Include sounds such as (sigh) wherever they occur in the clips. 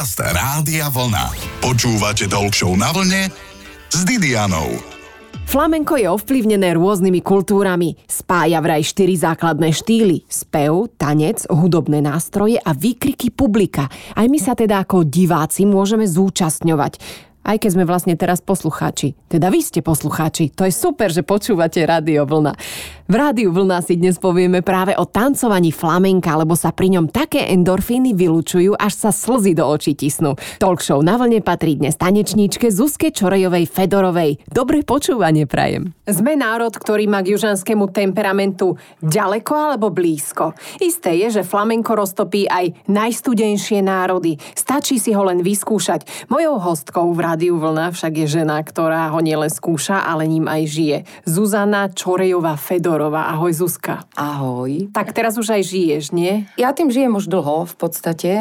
Podcast Rádia Vlna. Počúvate Talk na vlne s Didianou. Flamenko je ovplyvnené rôznymi kultúrami. Spája vraj štyri základné štýly. Spev, tanec, hudobné nástroje a výkriky publika. Aj my sa teda ako diváci môžeme zúčastňovať aj keď sme vlastne teraz poslucháči. Teda vy ste poslucháči. To je super, že počúvate Rádio Vlna. V Rádiu Vlna si dnes povieme práve o tancovaní flamenka, lebo sa pri ňom také endorfíny vylučujú, až sa slzy do očí tisnú. Talk show na vlne patrí dnes tanečníčke Zuzke Čorejovej Fedorovej. Dobré počúvanie prajem. Sme národ, ktorý má k južanskému temperamentu ďaleko alebo blízko. Isté je, že flamenko roztopí aj najstudenšie národy. Stačí si ho len vyskúšať. Mojou hostkou v Rádiu Vlna však je žena, ktorá ho nielen skúša, ale ním aj žije. Zuzana Čorejová Fedorová. Ahoj Zuzka. Ahoj. Tak teraz už aj žiješ, nie? Ja tým žijem už dlho v podstate.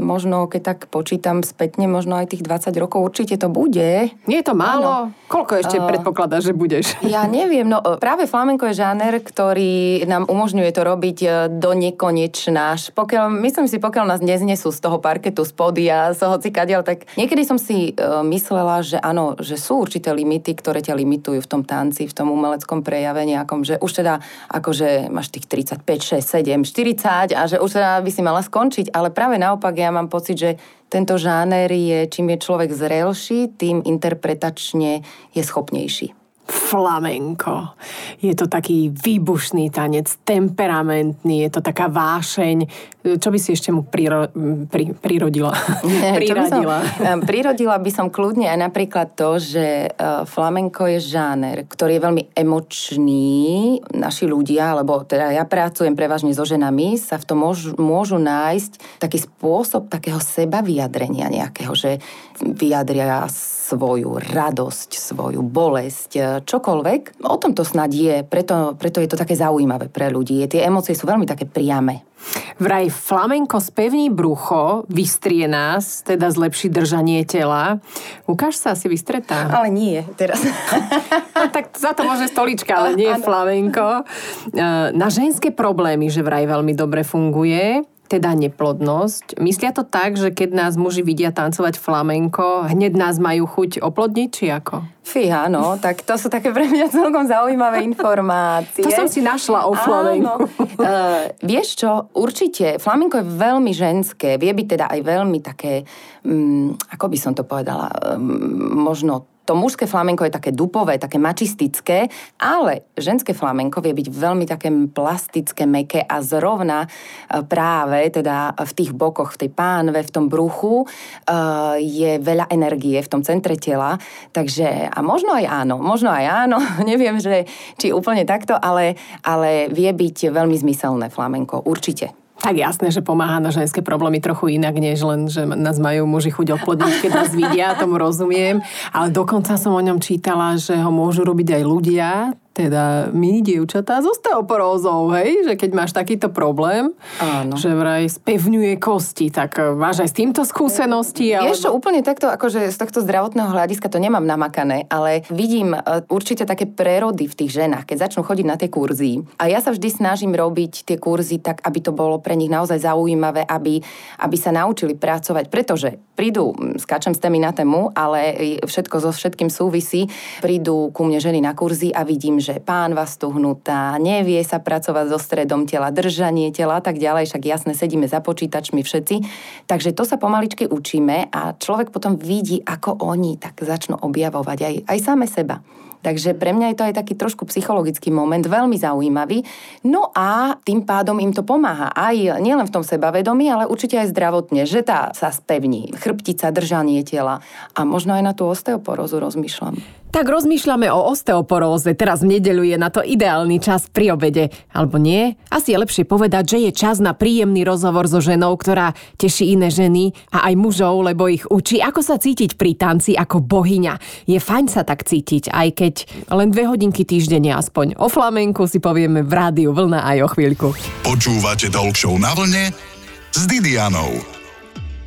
Možno keď tak počítam spätne, možno aj tých 20 rokov určite to bude. Nie je to málo? Ano. Koľko ešte uh, predpokladáš, že budeš? Ja neviem, no práve flamenko je žáner, ktorý nám umožňuje to robiť e, do nekonečná. Pokiaľ, myslím si, pokiaľ nás neznesú z toho parketu, z podia, z hoci kadiaľ, tak niekedy som si uh, myslela, že áno, že sú určité limity, ktoré ťa limitujú v tom tanci, v tom umeleckom prejave nejakom, že už teda akože máš tých 35, 6, 7, 40 a že už teda by si mala skončiť, ale práve naopak ja mám pocit, že tento žáner je, čím je človek zrelší, tým interpretačne je schopnejší flamenko. Je to taký výbušný tanec, temperamentný, je to taká vášeň. Čo by si ešte mu priro, pri, prirodila? (laughs) Nie, priradila? By som, prirodila by som kľudne aj napríklad to, že e, flamenko je žáner, ktorý je veľmi emočný. Naši ľudia, lebo teda ja pracujem prevažne so ženami, sa v tom môžu, môžu nájsť taký spôsob takého seba vyjadrenia nejakého, že vyjadria svoju radosť, svoju bolesť, čokoľvek. O tom to snad je, preto, preto je to také zaujímavé pre ľudí. Tie emócie sú veľmi také priame. Vraj flamenko spevní brucho, vystrie nás, teda zlepší držanie tela. Ukáž sa asi vystretá. Ale nie, teraz. no, tak za to môže stolička, ale (laughs) nie flamenko. Na ženské problémy, že vraj veľmi dobre funguje teda neplodnosť. Myslia to tak, že keď nás muži vidia tancovať flamenko, hneď nás majú chuť oplodniť, či ako? Fíha, no, tak to sú také pre mňa celkom zaujímavé (laughs) informácie. To som si našla o flamenku. Uh, (laughs) vieš čo, určite, flamenko je veľmi ženské, vie byť teda aj veľmi také, um, ako by som to povedala, um, možno to mužské flamenko je také dupové, také mačistické, ale ženské flamenko vie byť veľmi také plastické, meké a zrovna e, práve teda v tých bokoch, v tej pánve, v tom bruchu e, je veľa energie v tom centre tela, takže a možno aj áno, možno aj áno, (laughs) neviem, že či úplne takto, ale, ale vie byť veľmi zmyselné flamenko, určite. Tak jasné, že pomáha na ženské problémy trochu inak, než len, že nás majú muži chuť oplodniť, keď nás vidia, tomu rozumiem. Ale dokonca som o ňom čítala, že ho môžu robiť aj ľudia, teda my, dievčatá, s osteoporózou, hej? Že keď máš takýto problém, Áno. že vraj spevňuje kosti, tak e, máš aj s týmto skúsenosti? Ale... Vieš čo, úplne takto, akože z tohto zdravotného hľadiska to nemám namakané, ale vidím e, určite také prerody v tých ženách, keď začnú chodiť na tie kurzy. A ja sa vždy snažím robiť tie kurzy tak, aby to bolo pre nich naozaj zaujímavé, aby, aby sa naučili pracovať, pretože prídu, skáčem s témy na tému, ale všetko so všetkým súvisí, prídu ku mne ženy na kurzy a vidím, že pán vás tuhnutá, nevie sa pracovať so stredom tela, držanie tela a tak ďalej, však jasne sedíme za počítačmi všetci. Takže to sa pomaličky učíme a človek potom vidí, ako oni tak začnú objavovať aj, aj same seba. Takže pre mňa je to aj taký trošku psychologický moment, veľmi zaujímavý. No a tým pádom im to pomáha aj nielen v tom sebavedomí, ale určite aj zdravotne, že tá sa spevní, chrbtica, držanie tela a možno aj na tú osteoporózu rozmýšľam. Tak rozmýšľame o osteoporóze. Teraz v nedeľu je na to ideálny čas pri obede. Alebo nie? Asi je lepšie povedať, že je čas na príjemný rozhovor so ženou, ktorá teší iné ženy a aj mužov, lebo ich učí, ako sa cítiť pri tanci ako bohyňa. Je fajn sa tak cítiť, aj keď len dve hodinky týždenne aspoň. O flamenku si povieme v rádiu Vlna aj o chvíľku. Počúvate Talk na vlne s Didianou.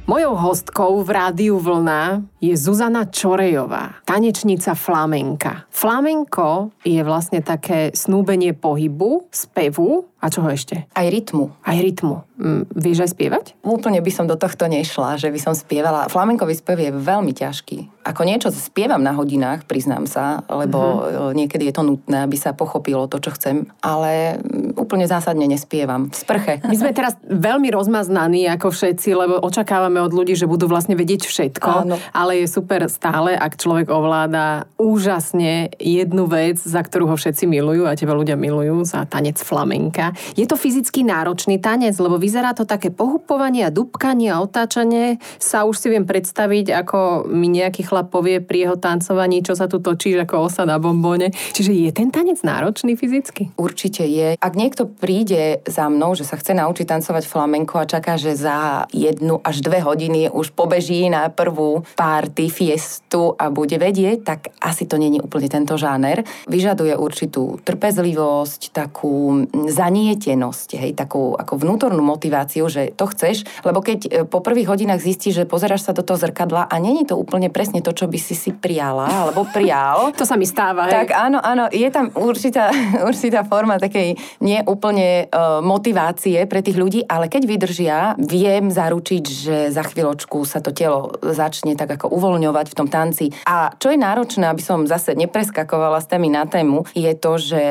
Mojou hostkou v rádiu Vlna je Zuzana Čorejová, tanečnica flamenka. Flamenko je vlastne také snúbenie pohybu, spevu a čoho ešte? Aj rytmu. Aj rytmu. Mm, vieš aj spievať? Úplne by som do tohto nešla, že by som spievala. Flamenkový spev je veľmi ťažký. Ako niečo spievam na hodinách, priznám sa, lebo uh-huh. niekedy je to nutné, aby sa pochopilo to, čo chcem, ale mm, úplne zásadne nespievam. V sprche. (laughs) My sme teraz veľmi rozmaznaní ako všetci, lebo očakávame od ľudí, že budú vlastne vedieť všetko, Áno. ale je super stále, ak človek ovláda úžasne jednu vec, za ktorú ho všetci milujú a teba ľudia milujú, za tanec flamenka. Je to fyzicky náročný tanec, lebo vyzerá to také pohupovanie a dubkanie a otáčanie. Sa už si viem predstaviť, ako mi nejaký chlap povie pri jeho tancovaní, čo sa tu točí ako osa na bombóne. Čiže je ten tanec náročný fyzicky? Určite je. Ak niekto príde za mnou, že sa chce naučiť tancovať flamenko a čaká, že za jednu až dve hodiny už pobeží na prvú párty, fiestu a bude vedieť, tak asi to není úplne tento žáner. Vyžaduje určitú trpezlivosť, takú zanietenosť, hej, takú ako vnútornú motiváciu, že to chceš, lebo keď e, po prvých hodinách zistíš, že pozeráš sa do toho zrkadla a není to úplne presne to, čo by si si prijala, alebo prijal. (laughs) to sa mi stáva, hej. Tak áno, áno, je tam určitá, (laughs) určitá forma takej neúplne uh, motivácie pre tých ľudí, ale keď vydržia, viem zaručiť, že za chvíľočku sa to telo začne tak ako uvoľňovať v tom tanci. A čo je náročné, aby som zase nepreskakovala s témy na tému, je to, že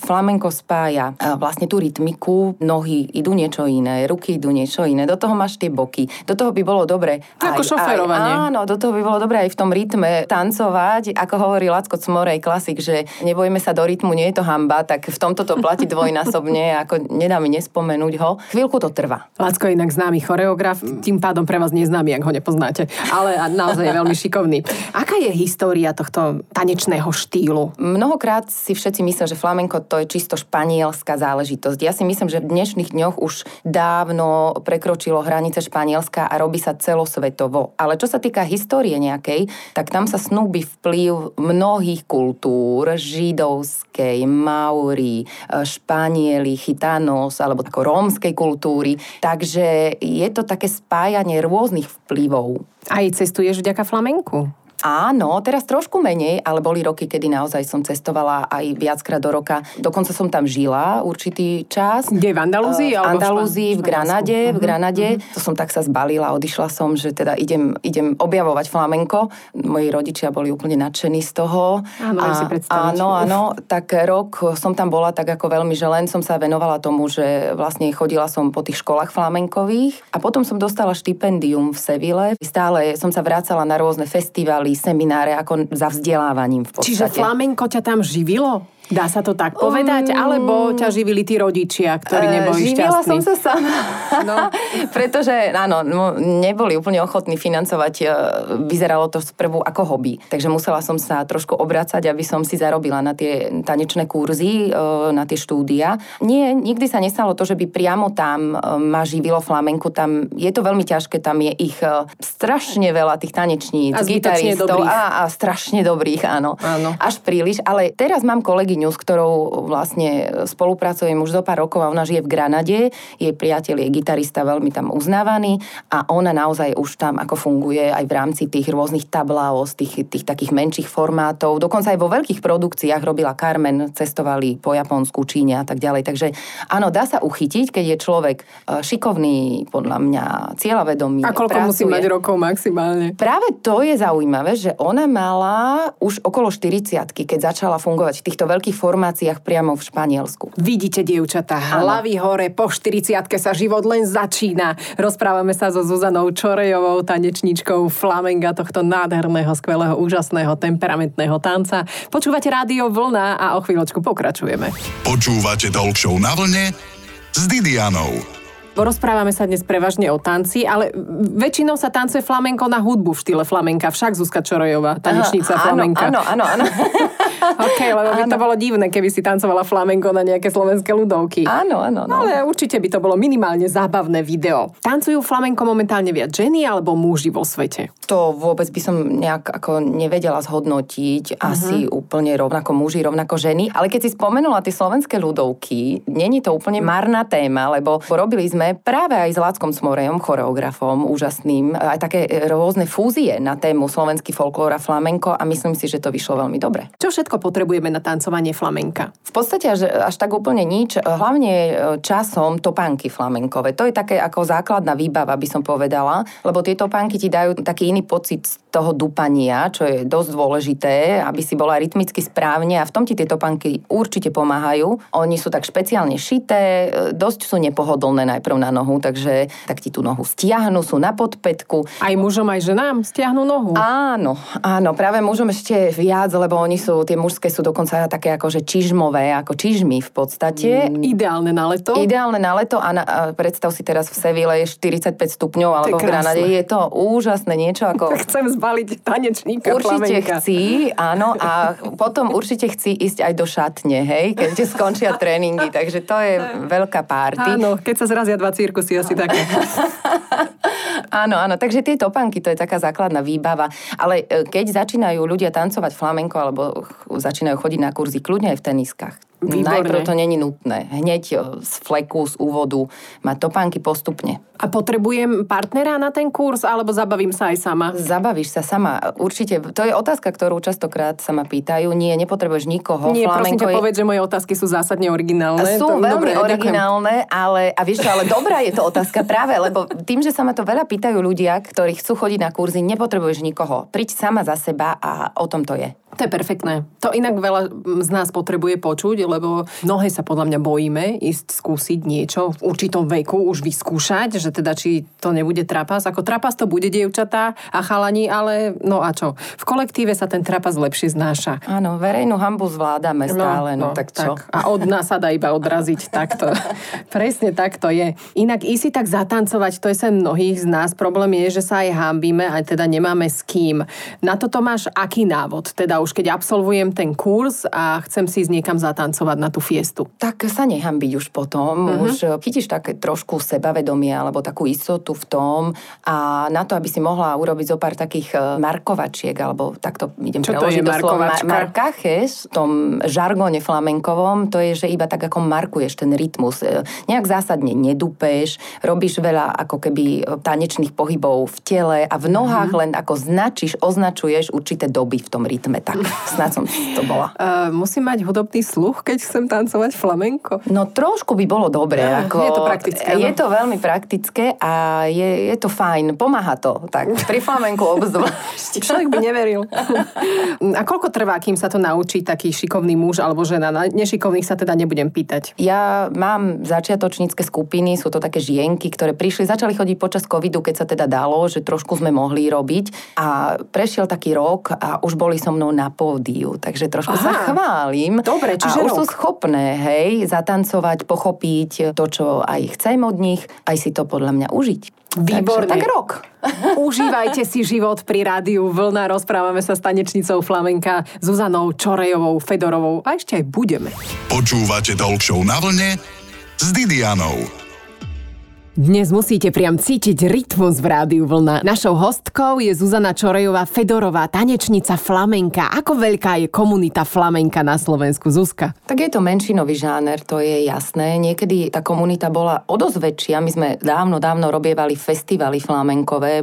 flamenko spája vlastne tú rytmiku, nohy idú niečo iné, ruky idú niečo iné, do toho máš tie boky. Do toho by bolo dobre... Ako aj, šoferovanie. Aj, áno, do toho by bolo dobre aj v tom rytme tancovať, ako hovorí Lacko Cmorej, klasik, že nebojme sa do rytmu, nie je to hamba, tak v tomto to platí (laughs) dvojnásobne, ako nedá mi nespomenúť ho. Chvíľku to trvá. Lacko je inak známy choreograf, tým pádom pre vás neznámy, ak ho nepoznáte, ale naozaj je veľmi šikovný. Aká je história tohto tanečného štýlu? Mnohokrát si všetci myslia, že flamenko to je čisto španielská záležitosť záležitosť. Ja si myslím, že v dnešných dňoch už dávno prekročilo hranice Španielska a robí sa celosvetovo. Ale čo sa týka histórie nejakej, tak tam sa snúbi vplyv mnohých kultúr, židovskej, mauri, španieli, chitanos, alebo ako rómskej kultúry. Takže je to také spájanie rôznych vplyvov. Aj cestuješ vďaka flamenku? Áno, teraz trošku menej, ale boli roky, kedy naozaj som cestovala aj viackrát do roka. Dokonca som tam žila určitý čas. Kde, v Andalúzii? Uh, v Andalúzii, v Granade, v mhm, Granade. Uh-huh. To som tak sa zbalila, odišla som, že teda idem, idem objavovať flamenko. Moji rodičia boli úplne nadšení z toho. Áno, a, si Áno, áno, tak rok som tam bola tak ako veľmi, že len som sa venovala tomu, že vlastne chodila som po tých školách flamenkových a potom som dostala štipendium v Sevile. Stále som sa vrácala na rôzne festivaly, semináre ako za vzdelávaním v podstate. Čiže flamenko ťa tam živilo? Dá sa to tak povedať? Um, alebo ťa živili tí rodičia, ktorí eh, neboli živila šťastní? som sa sama. No. (laughs) Pretože, áno, neboli úplne ochotní financovať. Eh, vyzeralo to sprvu ako hobby. Takže musela som sa trošku obracať, aby som si zarobila na tie tanečné kurzy, eh, na tie štúdia. Nie, nikdy sa nestalo to, že by priamo tam ma živilo flamenku. Tam je to veľmi ťažké, tam je ich strašne veľa tých tanečníc, a gitaristov a, a strašne dobrých, áno. áno. Až príliš. Ale teraz mám kolegy kolegyňu, s ktorou vlastne spolupracujem už zo pár rokov a ona žije v Granade. Jej priateľ je gitarista veľmi tam uznávaný a ona naozaj už tam ako funguje aj v rámci tých rôznych tablaos, tých, tých takých menších formátov. Dokonca aj vo veľkých produkciách robila Carmen, cestovali po Japonsku, Číne a tak ďalej. Takže áno, dá sa uchytiť, keď je človek e, šikovný, podľa mňa cieľavedomý. A koľko pracuje. musí mať rokov maximálne? Práve to je zaujímavé, že ona mala už okolo 40 keď začala fungovať v týchto veľkých veľkých formáciách priamo v Španielsku. Vidíte, dievčatá, hlavy hore, po 40 sa život len začína. Rozprávame sa so Zuzanou Čorejovou, tanečničkou flamenga tohto nádherného, skvelého, úžasného, temperamentného tanca. Počúvate rádio Vlna a o chvíľočku pokračujeme. Počúvate Talk na vlne s Didianou. Rozprávame sa dnes prevažne o tanci, ale väčšinou sa tancuje flamenko na hudbu v štýle flamenka. Však Zuzka Čorojová, tanečnica Aha, flamenka. Áno, áno, áno. (laughs) OK, lebo by to bolo divné, keby si tancovala flamenko na nejaké slovenské ľudovky. Áno, áno. No. Ale určite by to bolo minimálne zábavné video. Tancujú flamenko momentálne viac ženy alebo muži vo svete? To vôbec by som nejak ako nevedela zhodnotiť. Uh-huh. Asi úplne rovnako muži, rovnako ženy. Ale keď si spomenula tie slovenské ľudovky, není to úplne marná téma, lebo robili sme sme práve aj s Láckom Smorejom, choreografom úžasným, aj také rôzne fúzie na tému slovenský folklór a flamenko a myslím si, že to vyšlo veľmi dobre. Čo všetko potrebujeme na tancovanie flamenka? V podstate až, až tak úplne nič. Hlavne e, časom topánky flamenkové. To je také ako základná výbava, by som povedala, lebo tie topánky ti dajú taký iný pocit z toho dupania, čo je dosť dôležité, aby si bola rytmicky správne a v tom ti tie topánky určite pomáhajú. Oni sú tak špeciálne šité, e, dosť sú nepohodlné najprv na nohu, takže tak ti tú nohu stiahnu, sú na podpetku. Aj mužom, aj ženám stiahnu nohu? Áno, áno, práve mužom ešte viac, lebo oni sú, tie mužské sú dokonca také ako že čižmové, ako čižmy v podstate. Mm, ideálne na leto? Ideálne na leto a, na, a predstav si teraz v Seville je 45 stupňov, alebo v Granade je to úžasné niečo ako... (laughs) Chcem zbaliť tanečníka Určite chci, áno, a potom určite chci ísť aj do šatne, hej, keď skončia tréningy, takže to je veľká párty. Áno, keď sa zrazia dva cirkusy, asi také. (laughs) áno, áno, takže tie topánky, to je taká základná výbava. Ale e, keď začínajú ľudia tancovať flamenko alebo začínajú chodiť na kurzy, kľudne aj v teniskách. Výborné. Najprv to není nutné. Hneď e, z fleku, z úvodu mať topánky postupne. A potrebujem partnera na ten kurz, alebo zabavím sa aj sama? Zabavíš sa sama. Určite. To je otázka, ktorú častokrát sa ma pýtajú. Nie, nepotrebuješ nikoho. Nie, prosím ťa, je... povedz, že moje otázky sú zásadne originálne. Sú to, veľmi dobre, originálne, ďakujem. ale a vieš ale dobrá je to otázka práve, lebo tým, že sa ma to veľa pýtajú ľudia, ktorí chcú chodiť na kurzy, nepotrebuješ nikoho. Priď sama za seba a o tom to je. To je perfektné. To inak veľa z nás potrebuje počuť, lebo mnohé sa podľa mňa bojíme ísť skúsiť niečo v určitom veku, už vyskúšať, že teda či to nebude trapas. Ako trapas to bude dievčatá a chalani, ale no a čo? V kolektíve sa ten trapas lepšie znáša. Áno, verejnú hambu zvládame no, stále, no, no, no tak čo? Tak. A od nás sa dá iba odraziť (laughs) takto. Presne tak to je. Inak ísť si tak zatancovať, to je sa mnohých z nás. Problém je, že sa aj hambíme, aj teda nemáme s kým. Na toto máš aký návod? Teda už keď absolvujem ten kurz a chcem si ísť niekam zatancovať na tú fiestu? Tak sa nechám byť už potom. Uh-huh. Už eh, chytíš také trošku sebavedomie alebo takú istotu v tom a na to, aby si mohla urobiť zo pár takých eh, markovačiek alebo takto idem Čo preložiť do slova markaches, v tom žargone flamenkovom, to je, že iba tak ako markuješ ten rytmus. Eh, nejak zásadne nedupeš, robíš veľa ako keby tanečných pohybov v tele a v nohách uh-huh. len ako značíš, označuješ určité doby v tom rytme tak snad som to bola. Uh, musím mať hudobný sluch, keď chcem tancovať flamenko? No trošku by bolo dobré. Uh, ako, je to praktické. Je no? to veľmi praktické a je, je to fajn. Pomáha to. Tak pri flamenku obzvlášť. (laughs) Človek by neveril. (laughs) a koľko trvá, kým sa to naučí taký šikovný muž alebo žena? Na nešikovných sa teda nebudem pýtať. Ja mám začiatočnícke skupiny, sú to také žienky, ktoré prišli, začali chodiť počas covidu, keď sa teda dalo, že trošku sme mohli robiť a prešiel taký rok a už boli so mnou na pódiu, takže trošku Aha, sa chválim. Dobre, čiže a už sú schopné, hej, zatancovať, pochopiť to, čo aj chcem od nich, aj si to podľa mňa užiť. Výborne. Takže, tak rok. (laughs) Užívajte si život pri rádiu Vlna. Rozprávame sa s tanečnicou Flamenka Zuzanou Čorejovou, Fedorovou a ešte aj budeme. Počúvate Talk na vlne s Didianou. Dnes musíte priam cítiť rytmus v rádiu Vlna. Našou hostkou je Zuzana Čorejová Fedorová, tanečnica flamenka. Ako veľká je komunita flamenka na Slovensku, Zuzka? Tak je to menšinový žáner, to je jasné. Niekedy tá komunita bola o dosť. My sme dávno, dávno robievali festivaly flamenkové,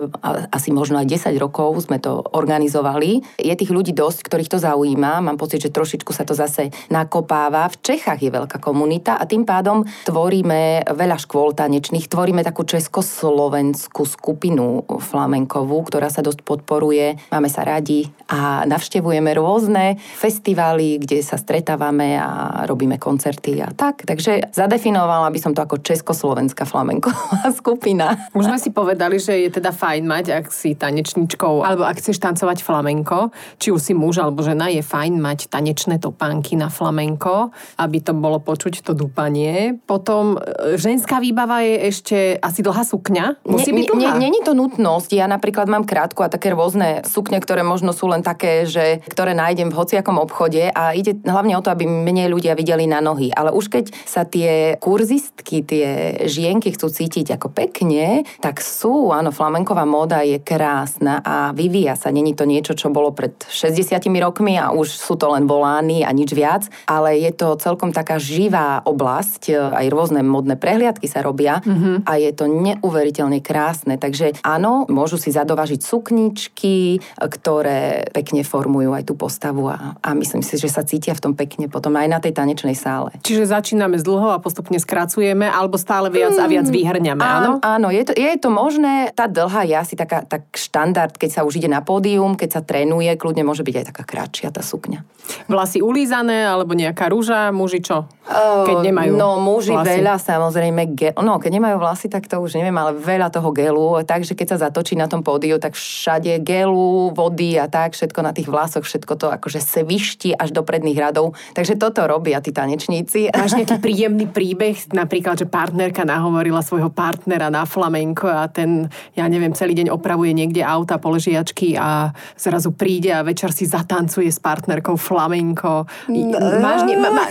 asi možno aj 10 rokov sme to organizovali. Je tých ľudí dosť, ktorých to zaujíma. Mám pocit, že trošičku sa to zase nakopáva. V Čechách je veľká komunita a tým pádom tvoríme veľa škôl tanečných, tvoríme takú československú skupinu flamenkovú, ktorá sa dosť podporuje. Máme sa radi a navštevujeme rôzne festivály, kde sa stretávame a robíme koncerty a tak. Takže zadefinovala by som to ako československá flamenková (laughs) skupina. Už sme si povedali, že je teda fajn mať, ak si tanečničkou, alebo ak chceš tancovať flamenko, či už si muž alebo žena, je fajn mať tanečné topánky na flamenko, aby to bolo počuť to dúpanie. Potom e, ženská výbava je ešte ešte asi dlhá sukňa? Musí byť dlhá? Není to nutnosť. Ja napríklad mám krátku a také rôzne sukne, ktoré možno sú len také, že ktoré nájdem v hociakom obchode a ide hlavne o to, aby menej ľudia videli na nohy. Ale už keď sa tie kurzistky, tie žienky chcú cítiť ako pekne, tak sú, áno, flamenková móda je krásna a vyvíja sa. Není to niečo, čo bolo pred 60 rokmi a už sú to len volány a nič viac, ale je to celkom taká živá oblasť, aj rôzne modné prehliadky sa robia. Mm-hmm a je to neuveriteľne krásne. Takže áno, môžu si zadovažiť sukničky, ktoré pekne formujú aj tú postavu a, a myslím si, že sa cítia v tom pekne potom aj na tej tanečnej sále. Čiže začíname z dlho a postupne skracujeme, alebo stále viac a viac vyhrňame, áno? Áno, je to, je to možné. Tá dlhá je asi taká, tak štandard, keď sa už ide na pódium, keď sa trénuje, kľudne môže byť aj taká kratšia tá sukňa. Vlasy ulízané, alebo nejaká rúža, muži čo? Keď nemajú No, muži vlasy. veľa samozrejme, ge- no keď nemajú vlasy, tak to už neviem, ale veľa toho gelu, takže keď sa zatočí na tom pódiu, tak všade gelu, vody a tak, všetko na tých vlasoch, všetko to akože se vyšti až do predných radov. Takže toto robia tí tanečníci. Máš nejaký (laughs) príjemný príbeh, napríklad, že partnerka nahovorila svojho partnera na flamenko a ten, ja neviem, celý deň opravuje niekde auta, poležiačky a zrazu príde a večer si zatancuje s partnerkou flamenko. Máš ne, ma, ma,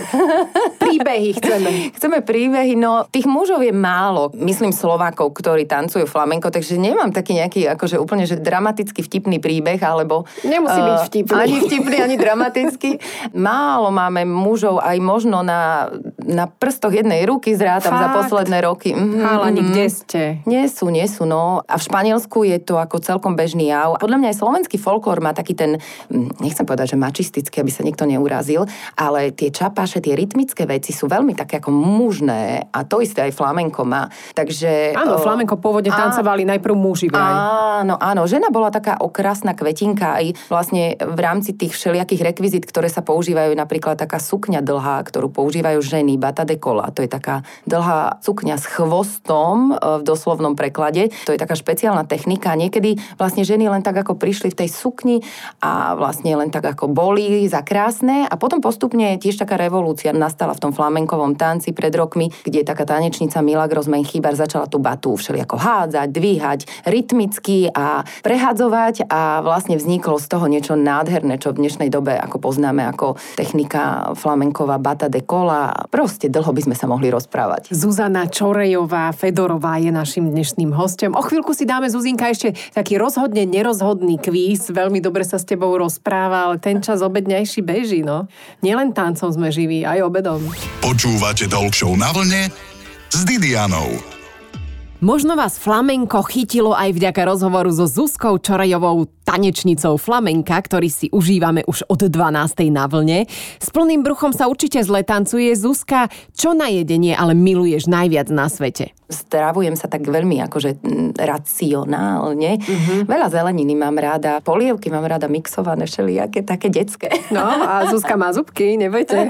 príbehy chceme. Chceme príbehy, no tých mužov je málo, myslím Slovákov, ktorí tancujú flamenko, takže nemám taký nejaký akože úplne že dramaticky vtipný príbeh, alebo... Nemusí byť eh, vtipný. Ani vtipný, ani dramatický. Málo máme mužov aj možno na, na prstoch jednej ruky zrátam za Fakt? posledné roky. Mhm, Chalani, mhm. kde ste? Nie sú, nie sú, no. A v Španielsku je to ako celkom bežný jav. Podľa mňa aj slovenský folklór má taký ten, hm, nechcem povedať, že mačistický, aby sa nikto neurazil, ale tie čapáše, tie rytmické veci sú veľmi také ako mužné a to isté aj flamenko má. Takže... Áno, flamenko pôvodne á, tancovali najprv muži vraj. Áno, áno. Žena bola taká okrasná kvetinka aj vlastne v rámci tých všelijakých rekvizit, ktoré sa používajú, napríklad taká sukňa dlhá, ktorú používajú ženy, bata de cola. To je taká dlhá sukňa s chvostom e, v doslovnom preklade. To je taká špeciálna technika. Niekedy vlastne ženy len tak ako prišli v tej sukni a vlastne len tak ako boli za krásne a potom postupne tiež taká revolúcia nastala v tom flamenkovom tanci pred rokmi, kde taká tanečnica Milagros Menchybar začala tú batu všelijako hádzať, dvíhať rytmicky a prehadzovať a vlastne vzniklo z toho niečo nádherné, čo v dnešnej dobe ako poznáme ako technika flamenková bata de cola. Proste dlho by sme sa mohli rozprávať. Zuzana Čorejová Fedorová je našim dnešným hostom. O chvíľku si dáme, Zuzinka, ešte taký rozhodne nerozhodný kvíz. Veľmi dobre sa s tebou rozpráva, ale ten čas obedňajší beží, no. Nielen tancom sme živí, aj obedom. Počúvate Talk Show na vlne s Didianou. Možno vás flamenko chytilo aj vďaka rozhovoru so Zuzkou Čorejovou, tanečnicou flamenka, ktorý si užívame už od 12. na vlne. S plným bruchom sa určite zle tancuje. Zuzka, čo na jedenie ale miluješ najviac na svete? Stravujem sa tak veľmi akože mm, racionálne. Veľa zeleniny mám rada, polievky mám rada mixované, všelijaké, také detské. No a Zuzka má zubky, nebojte.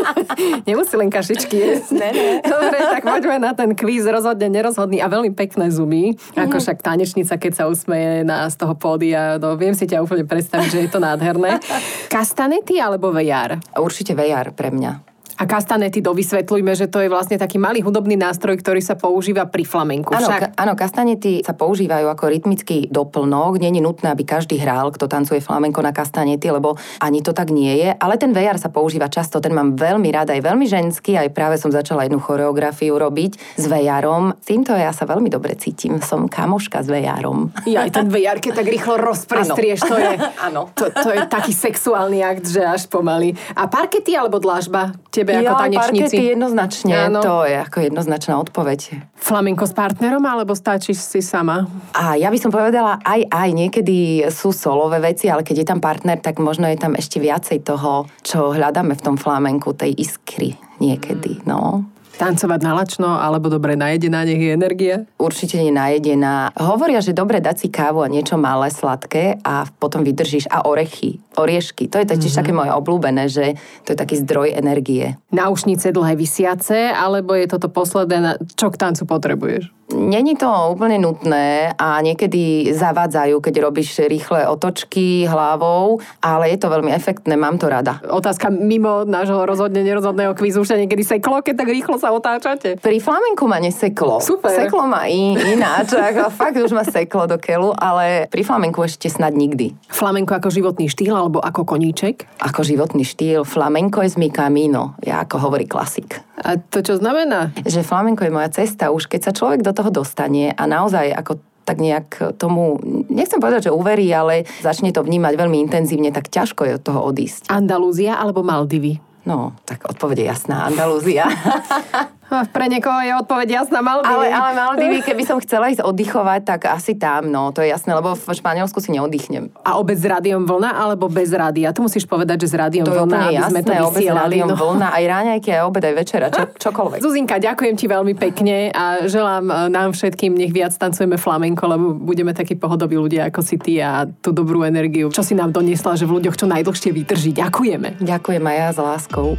(laughs) Nemusí len kašičky jesť. Ne, ne. Dobre, tak poďme na ten kvíz rozhodne nerozhodný a veľmi pekné zuby. Ako však tanečnica, keď sa usmeje na, z toho pódia, no viem si ťa úplne predstaviť, že je to nádherné. (laughs) Kastanety alebo VR? Určite vejar pre mňa. A kastanety, dovysvetľujme, že to je vlastne taký malý hudobný nástroj, ktorý sa používa pri flamenku. Áno, ka- áno, kastanety sa používajú ako rytmický doplnok. Není nutné, aby každý hral, kto tancuje flamenko na kastanety, lebo ani to tak nie je. Ale ten VR sa používa často, ten mám veľmi rada, aj veľmi ženský. Aj práve som začala jednu choreografiu robiť s. S týmto ja sa veľmi dobre cítim. Som kamoška s VR-om. Ja, aj ten VR, keď tak rýchlo rozprestrieš, to je, (laughs) Áno. to, to je taký sexuálny akt, že až pomaly. A parkety alebo dlažba? Tebe ako Jo, tanečnici? parkety jednoznačne, Áno. to je ako jednoznačná odpoveď. Flamenko s partnerom alebo stačíš si sama? A ja by som povedala aj aj, niekedy sú solové veci, ale keď je tam partner, tak možno je tam ešte viacej toho, čo hľadáme v tom flamenku, tej iskry niekedy, no. Tancovať na lačno alebo dobre najedená, nech je energia? Určite nie najedená. Hovoria, že dobre dať si kávu a niečo malé, sladké a potom vydržíš. A orechy, oriešky. To je totiž mm-hmm. také moje obľúbené, že to je taký zdroj energie. Náušnice dlhé vysiace, alebo je toto posledné, čo k tancu potrebuješ? Není to úplne nutné a niekedy zavádzajú, keď robíš rýchle otočky hlavou, ale je to veľmi efektné, mám to rada. Otázka mimo nášho rozhodne nerozhodného kvízu, už niekedy seklo, keď tak rýchlo sa otáčate. Pri flamenku ma neseklo. Super. Seklo ma in, ináč, ako (laughs) fakt už ma seklo do keľu, ale pri flamenku ešte snad nikdy. Flamenko ako životný štýl alebo ako koníček? Ako životný štýl, flamenko je mi camino, ja ako hovorí klasik. A to čo znamená? Že flamenko je moja cesta, už keď sa človek do toho dostane a naozaj ako tak nejak tomu, nechcem povedať, že uverí, ale začne to vnímať veľmi intenzívne, tak ťažko je od toho odísť. Andalúzia alebo Maldivy? No, tak odpovede jasná, Andalúzia. (laughs) Pre niekoho je odpoveď jasná Maldivy. Ale, ale Maldivy, keby som chcela ísť oddychovať, tak asi tam, no, to je jasné, lebo v Španielsku si neoddychnem. A obec s rádiom vlna, alebo bez rádia? Tu musíš povedať, že s rádiom To je vlna, úplne aby sme to jasné, obec s vysielali. rádiom no. vlna, aj ráňajky, aj obed, aj večera, čo, (laughs) čokoľvek. Zuzinka, ďakujem ti veľmi pekne a želám e, nám všetkým, nech viac tancujeme flamenko, lebo budeme takí pohodoví ľudia ako si ty a tú dobrú energiu, čo si nám doniesla, že v ľuďoch čo najdlhšie vydrží. Ďakujeme. Ďakujem aj ja s láskou.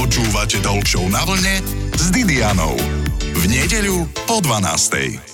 Počúvate Talk na vlne s Didianou. V nedeľu po 12.